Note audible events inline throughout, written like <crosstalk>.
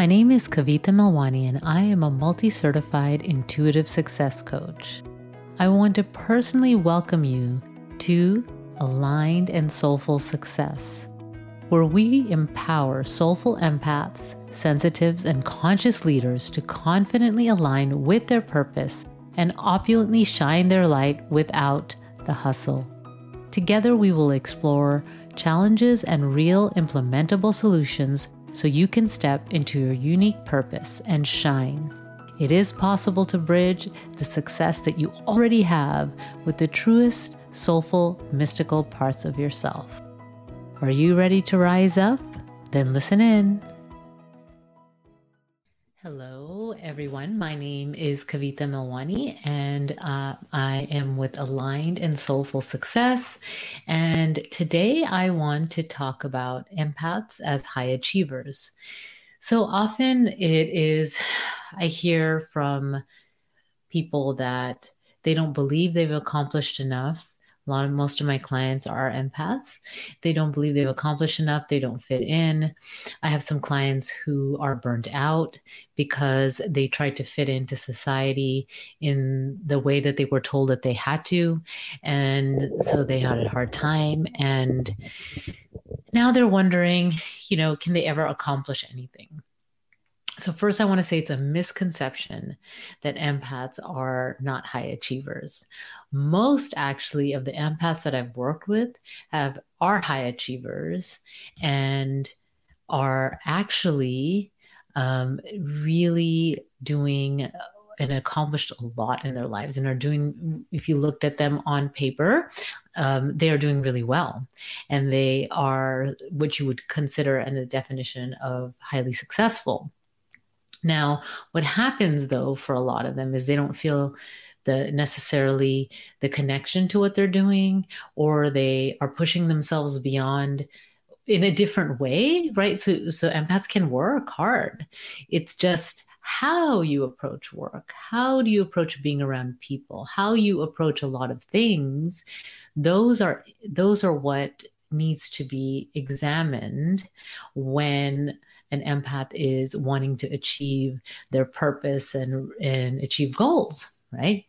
My name is Kavita Melwani, and I am a multi certified intuitive success coach. I want to personally welcome you to Aligned and Soulful Success, where we empower soulful empaths, sensitives, and conscious leaders to confidently align with their purpose and opulently shine their light without the hustle. Together, we will explore challenges and real implementable solutions so you can step into your unique purpose and shine. It is possible to bridge the success that you already have with the truest, soulful, mystical parts of yourself. Are you ready to rise up? Then listen in. Hello, everyone. My name is Kavita Melwani, and uh, I am with Aligned and Soulful Success. And today I want to talk about empaths as high achievers. So often it is, I hear from people that they don't believe they've accomplished enough lot of most of my clients are empaths. They don't believe they've accomplished enough. They don't fit in. I have some clients who are burnt out because they tried to fit into society in the way that they were told that they had to. And so they had a hard time. And now they're wondering, you know, can they ever accomplish anything? So, first, I want to say it's a misconception that empaths are not high achievers. Most actually of the empaths that I've worked with have are high achievers and are actually um, really doing and accomplished a lot in their lives and are doing if you looked at them on paper um, they are doing really well and they are what you would consider in the definition of highly successful now, what happens though for a lot of them is they don't feel the necessarily the connection to what they're doing or they are pushing themselves beyond in a different way, right? So so empaths can work hard. It's just how you approach work, how do you approach being around people, how you approach a lot of things, those are those are what needs to be examined when an empath is wanting to achieve their purpose and, and achieve goals, right?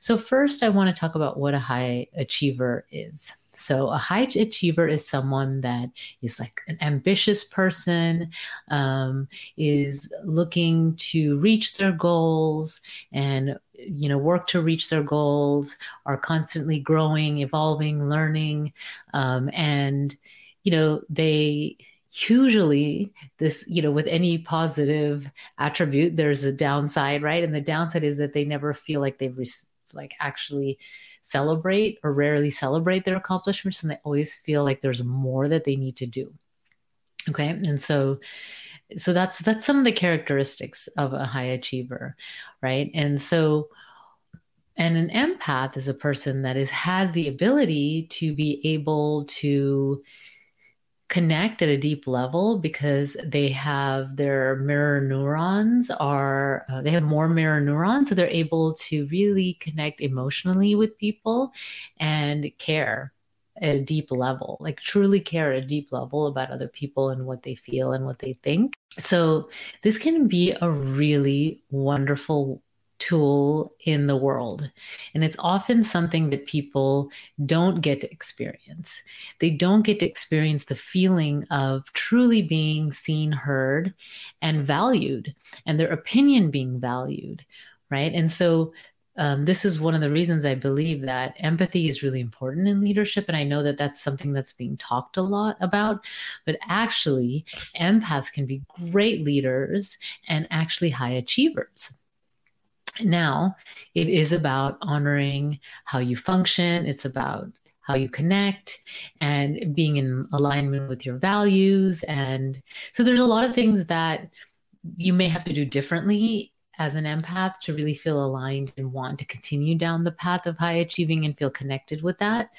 So, first, I want to talk about what a high achiever is. So, a high achiever is someone that is like an ambitious person, um, is looking to reach their goals and you know work to reach their goals, are constantly growing, evolving, learning, um, and you know they usually this you know with any positive attribute there's a downside right? And the downside is that they never feel like they've re- like actually celebrate or rarely celebrate their accomplishments and they always feel like there's more that they need to do. Okay? And so so that's that's some of the characteristics of a high achiever right? And so and an empath is a person that is has the ability to be able to connect at a deep level because they have their mirror neurons are uh, they have more mirror neurons so they're able to really connect emotionally with people and care at a deep level like truly care at a deep level about other people and what they feel and what they think. So this can be a really wonderful tool in the world. And it's often something that people don't get to experience. They don't get to experience the feeling of truly being seen, heard, and valued, and their opinion being valued, right? And so um, this is one of the reasons I believe that empathy is really important in leadership. And I know that that's something that's being talked a lot about. But actually, empaths can be great leaders and actually high achievers. Now, it is about honoring how you function, it's about how you connect and being in alignment with your values. And so there's a lot of things that you may have to do differently as an empath to really feel aligned and want to continue down the path of high achieving and feel connected with that.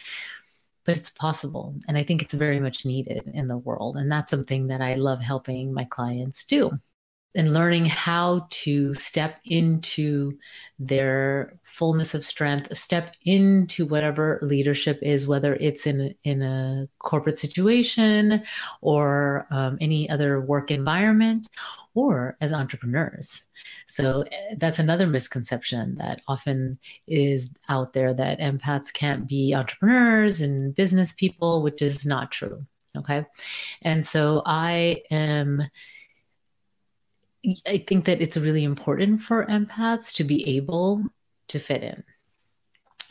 But it's possible. And I think it's very much needed in the world. And that's something that I love helping my clients do. And learning how to step into their fullness of strength, step into whatever leadership is, whether it's in in a corporate situation or um, any other work environment, or as entrepreneurs. So eh, that's another misconception that often is out there that empaths can't be entrepreneurs and business people, which is not true. Okay, and so I am I think that it's really important for empaths to be able to fit in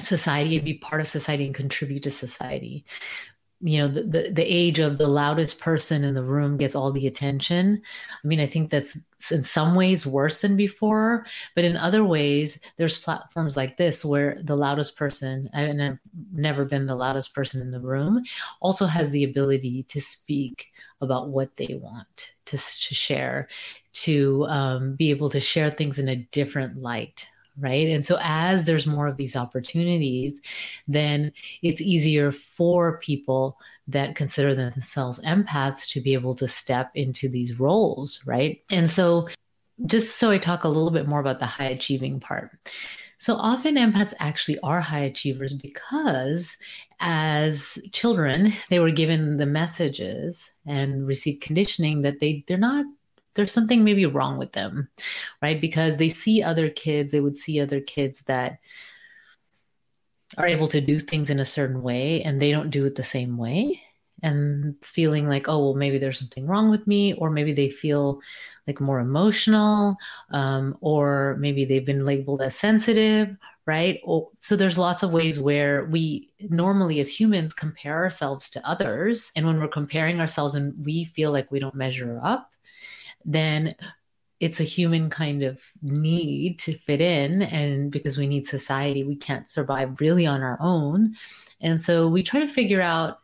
society and be part of society and contribute to society. You know, the, the, the age of the loudest person in the room gets all the attention. I mean, I think that's in some ways worse than before, but in other ways, there's platforms like this where the loudest person, and I've never been the loudest person in the room, also has the ability to speak about what they want to, to share, to um, be able to share things in a different light right? And so as there's more of these opportunities then it's easier for people that consider themselves empaths to be able to step into these roles right? And so just so i talk a little bit more about the high achieving part. So often empaths actually are high achievers because as children they were given the messages and received conditioning that they they're not there's something maybe wrong with them right? Because they see other kids they would see other kids that are able to do things in a certain way and they don't do it the same way. And feeling like oh well maybe there's something wrong with me or maybe they feel like more emotional um, or maybe they've been labeled as sensitive right? So there's lots of ways where we normally as humans compare ourselves to others. And when we're comparing ourselves and we feel like we don't measure up then it's a human kind of need to fit in and because we need society we can't survive really on our own and so we try to figure out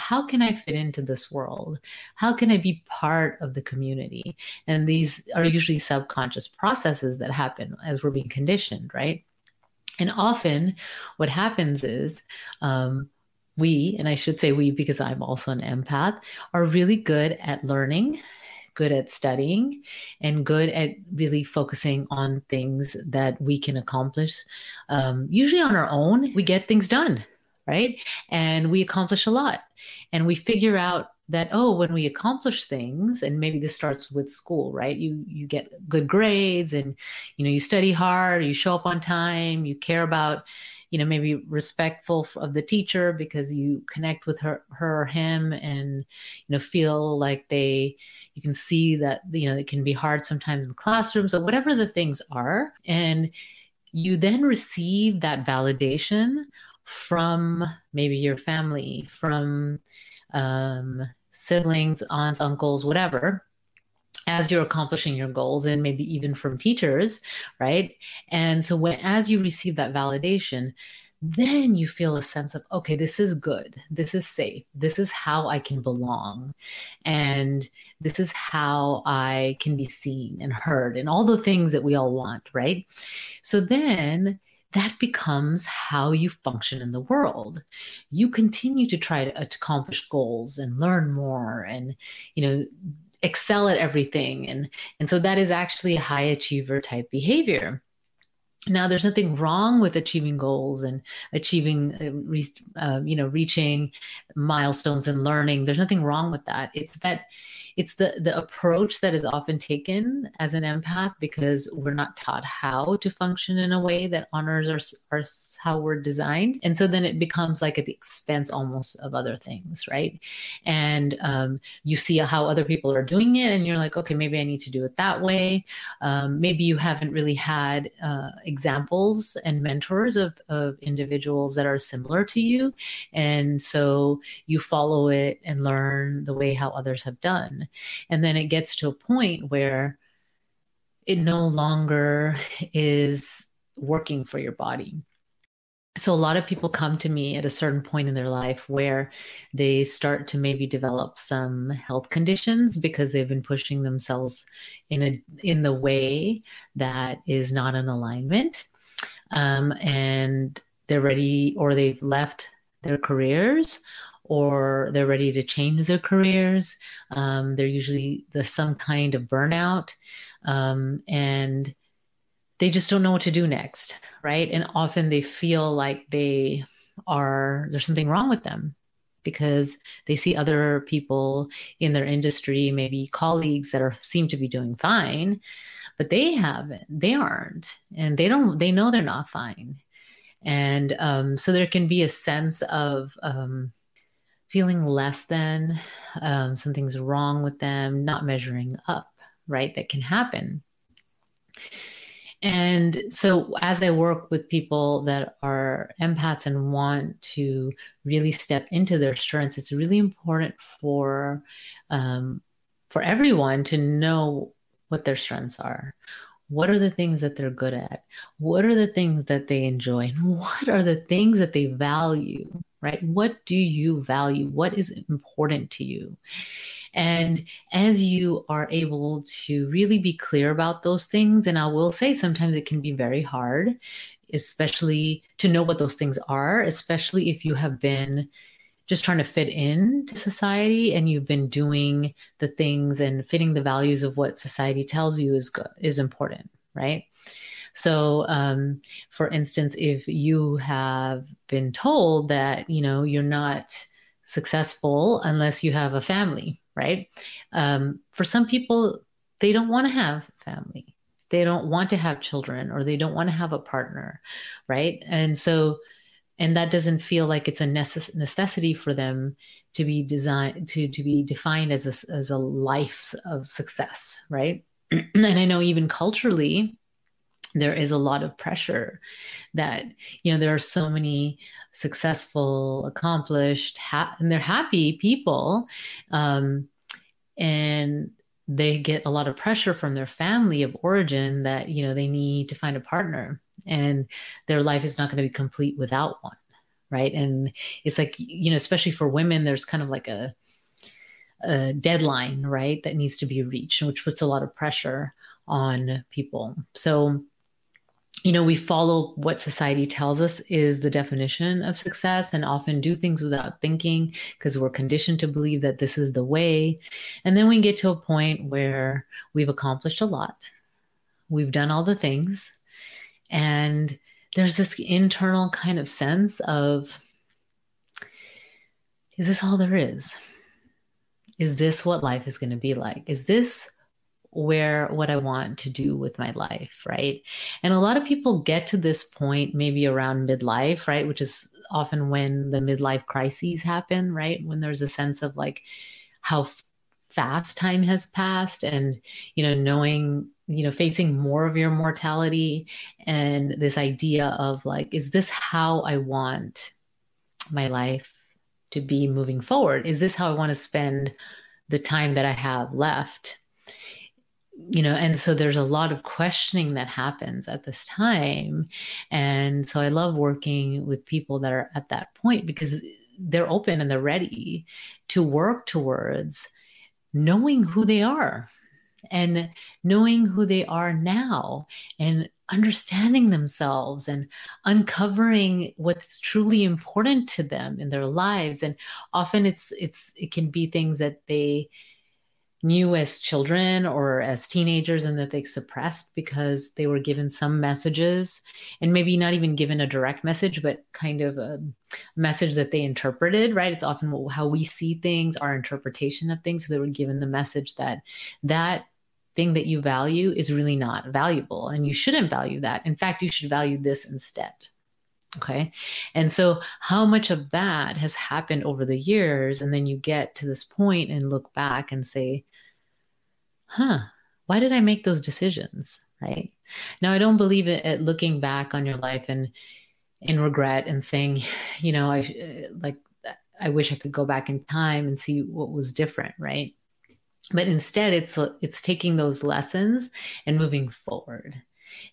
how can I fit into this world? How can I be part of the community? And these are usually subconscious processes that happen as we're being conditioned, right? And often what happens is um, we, and I should say we because I'm also an empath, are really good at learning good at studying and good at really focusing on things that we can accomplish. Um, usually on our own, we get things done, right? And we accomplish a lot. And we figure out that oh when we accomplish things and maybe this starts with school right you you get good grades and you know you study hard you show up on time you care about you know maybe respectful of the teacher because you connect with her her or him and you know feel like they you can see that you know it can be hard sometimes in the classroom. So whatever the things are and you then receive that validation from maybe your family from um, siblings aunts uncles whatever as you're accomplishing your goals and maybe even from teachers right? And so when as you receive that validation then you feel a sense of okay this is good. This is safe. This is how i can belong. And this is how i can be seen and heard and all the things that we all want right? So then that becomes how you function in the world. You continue to try to accomplish goals and learn more and you know excel at everything. And and so that is actually a high achiever type behavior. Now there's nothing wrong with achieving goals and achieving uh, uh, you know reaching milestones and learning. There's nothing wrong with that. It's that it's the the approach that is often taken as an empath because we're not taught how to function in a way that honors our, our how we're designed. And so then it becomes like at the expense almost of other things right? And um, you see how other people are doing it and you're like okay maybe i need to do it that way. Um, maybe you haven't really had uh, examples and mentors of, of individuals that are similar to you. And so you follow it and learn the way how others have done and then it gets to a point where it no longer is working for your body. So, a lot of people come to me at a certain point in their life where they start to maybe develop some health conditions because they've been pushing themselves in a in the way that is not in alignment, um, and they're ready or they've left their careers or they're ready to change their careers. Um, they're usually the some kind of burnout, um, and they just don't know what to do next, right? And often they feel like they are there's something wrong with them because they see other people in their industry, maybe colleagues that are seem to be doing fine, but they haven't, they aren't, and they don't, they know they're not fine. And um, so there can be a sense of um, feeling less than, um, something's wrong with them, not measuring up, right? That can happen. And so, as I work with people that are empaths and want to really step into their strengths, it's really important for um, for everyone to know what their strengths are. What are the things that they're good at? What are the things that they enjoy? And <laughs> what are the things that they value? Right? What do you value? What is important to you? And as you are able to really be clear about those things, and I will say sometimes it can be very hard, especially to know what those things are, especially if you have been just trying to fit in to society and you've been doing the things and fitting the values of what society tells you is is important, right? So, um, for instance, if you have been told that you know you're not successful unless you have a family, right? Um, for some people, they don't want to have family. They don't want to have children or they don't want to have a partner, right? And so, and that doesn't feel like it's a necess- necessity for them to be designed to to be defined as a, as a life of success, right? <clears throat> and I know even culturally, there is a lot of pressure that you know there are so many successful accomplished ha- and they're happy people um, and they get a lot of pressure from their family of origin that you know they need to find a partner and their life is not going to be complete without one right? And it's like you know especially for women there's kind of like a, a deadline right that needs to be reached which puts a lot of pressure on people. So you know, we follow what society tells us is the definition of success and often do things without thinking because we're conditioned to believe that this is the way. And then we get to a point where we've accomplished a lot, we've done all the things, and there's this internal kind of sense of is this all there is? Is this what life is going to be like? Is this where what I want to do with my life, right? And a lot of people get to this point maybe around midlife, right? Which is often when the midlife crises happen, right? When there's a sense of like how fast time has passed and, you know, knowing, you know, facing more of your mortality and this idea of like, is this how I want my life to be moving forward? Is this how I want to spend the time that I have left? You know and so there's a lot of questioning that happens at this time. And so i love working with people that are at that point because they're open and they're ready to work towards knowing who they are and knowing who they are now and understanding themselves and uncovering what's truly important to them in their lives. And often it's it's it can be things that they knew as children or as teenagers and that they suppressed because they were given some messages and maybe not even given a direct message but kind of a message that they interpreted right? It's often how we see things our interpretation of things. So they were given the message that that thing that you value is really not valuable and you shouldn't value that. In fact you should value this instead Okay. And so, how much of that has happened over the years? And then you get to this point and look back and say, huh, why did I make those decisions? Right. Now, I don't believe it at looking back on your life and in regret and saying, <sighs> you know, I uh, like, I wish I could go back in time and see what was different. Right. But instead, it's it's taking those lessons and moving forward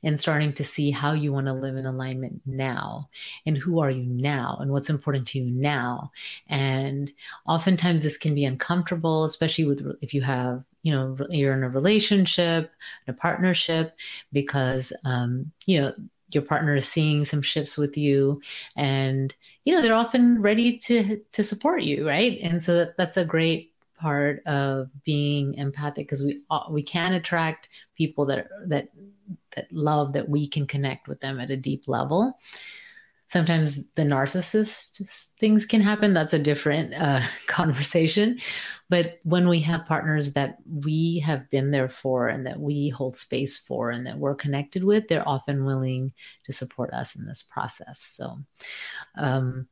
and starting to see how you want to live in alignment now and who are you now and what's important to you now. And oftentimes this can be uncomfortable especially with if you have you know you're in a relationship a partnership because um, you know your partner is seeing some shifts with you and you know they're often ready to to support you right? And so that, that's a great part of being empathic because we uh, we can attract people that that that love that we can connect with them at a deep level. Sometimes the narcissist things can happen. That's a different uh, <laughs> conversation. But when we have partners that we have been there for and that we hold space for and that we're connected with they're often willing to support us in this process. So um,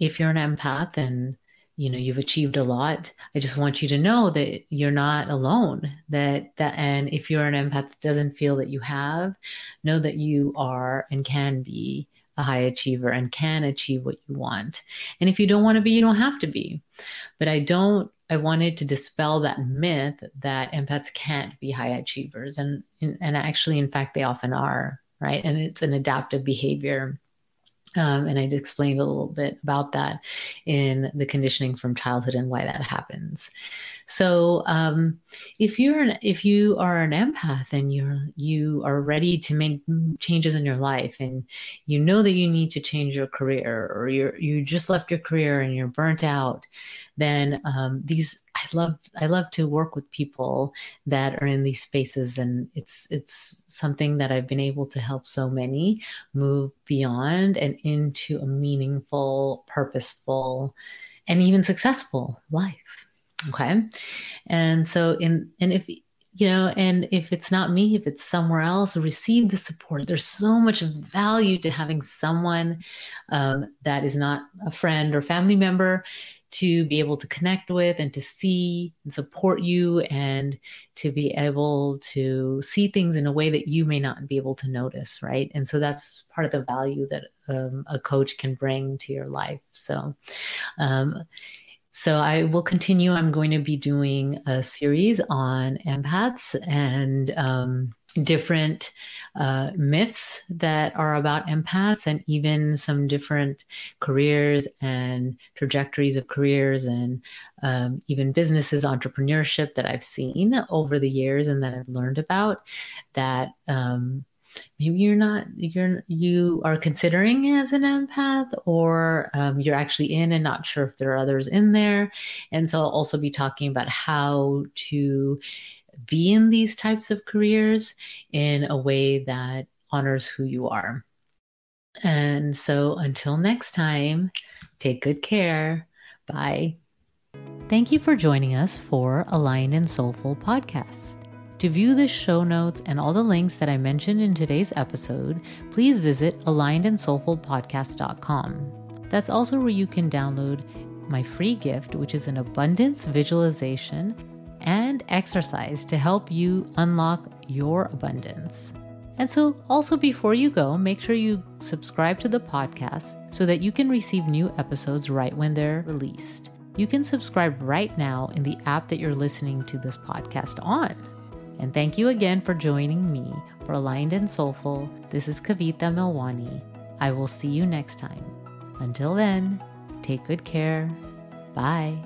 if you're an empath and you know you've achieved a lot. I just want you to know that you're not alone that that and if you're an empath that doesn't feel that you have know that you are and can be a high achiever and can achieve what you want. And if you don't want to be you don't have to be. But i don't i wanted to dispel that myth that empaths can't be high achievers and and actually in fact they often are right? And it's an adaptive behavior um, and I explained a little bit about that in the conditioning from childhood and why that happens. So, um, if you're an, if you are an empath and you're you are ready to make changes in your life, and you know that you need to change your career, or you're you just left your career and you're burnt out, then um, these I love I love to work with people that are in these spaces, and it's it's something that I've been able to help so many move beyond and into a meaningful, purposeful, and even successful life. Okay, and so in and if you know, and if it's not me, if it's somewhere else, receive the support. There's so much value to having someone um, that is not a friend or family member to be able to connect with and to see and support you and to be able to see things in a way that you may not be able to notice right and so that's part of the value that um, a coach can bring to your life so um, so I will continue. I'm going to be doing a series on empaths and um, different uh, myths that are about empaths and even some different careers and trajectories of careers and um, even businesses, entrepreneurship that I've seen over the years and that I've learned about that. Um, maybe you're not you're you are considering as an empath or um, you're actually in and not sure if there are others in there and so i'll also be talking about how to be in these types of careers in a way that honors who you are. And so until next time, take good care. Bye. Thank you for joining us for Aligned and Soulful podcast. To view the show notes and all the links that I mentioned in today's episode, please visit alignedandsoulfulpodcast.com. That's also where you can download my free gift, which is an abundance visualization and exercise to help you unlock your abundance. And so, also before you go, make sure you subscribe to the podcast so that you can receive new episodes right when they're released. You can subscribe right now in the app that you're listening to this podcast on. And thank you again for joining me for Aligned and Soulful. This is Kavita Melwani. I will see you next time. Until then, take good care. Bye.